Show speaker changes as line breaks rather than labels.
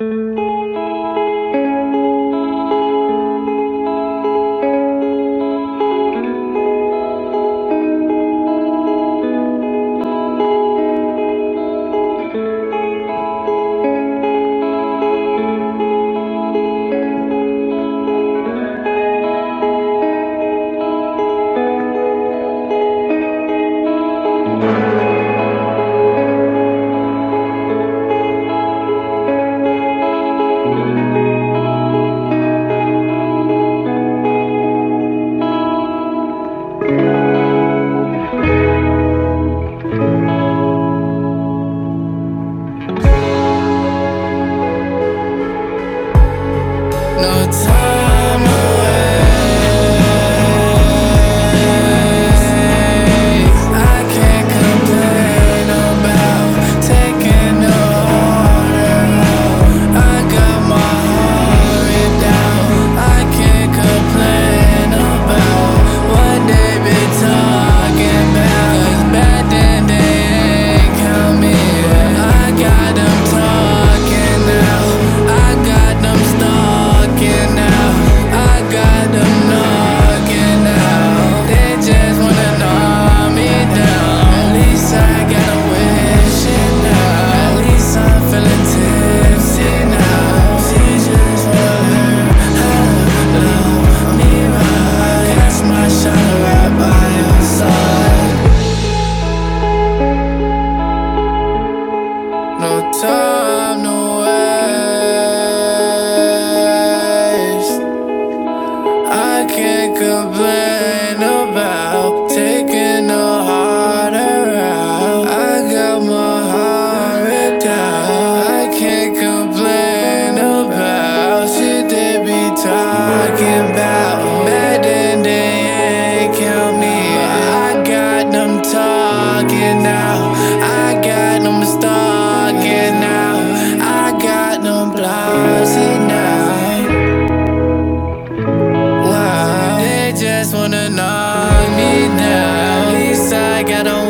no like I don't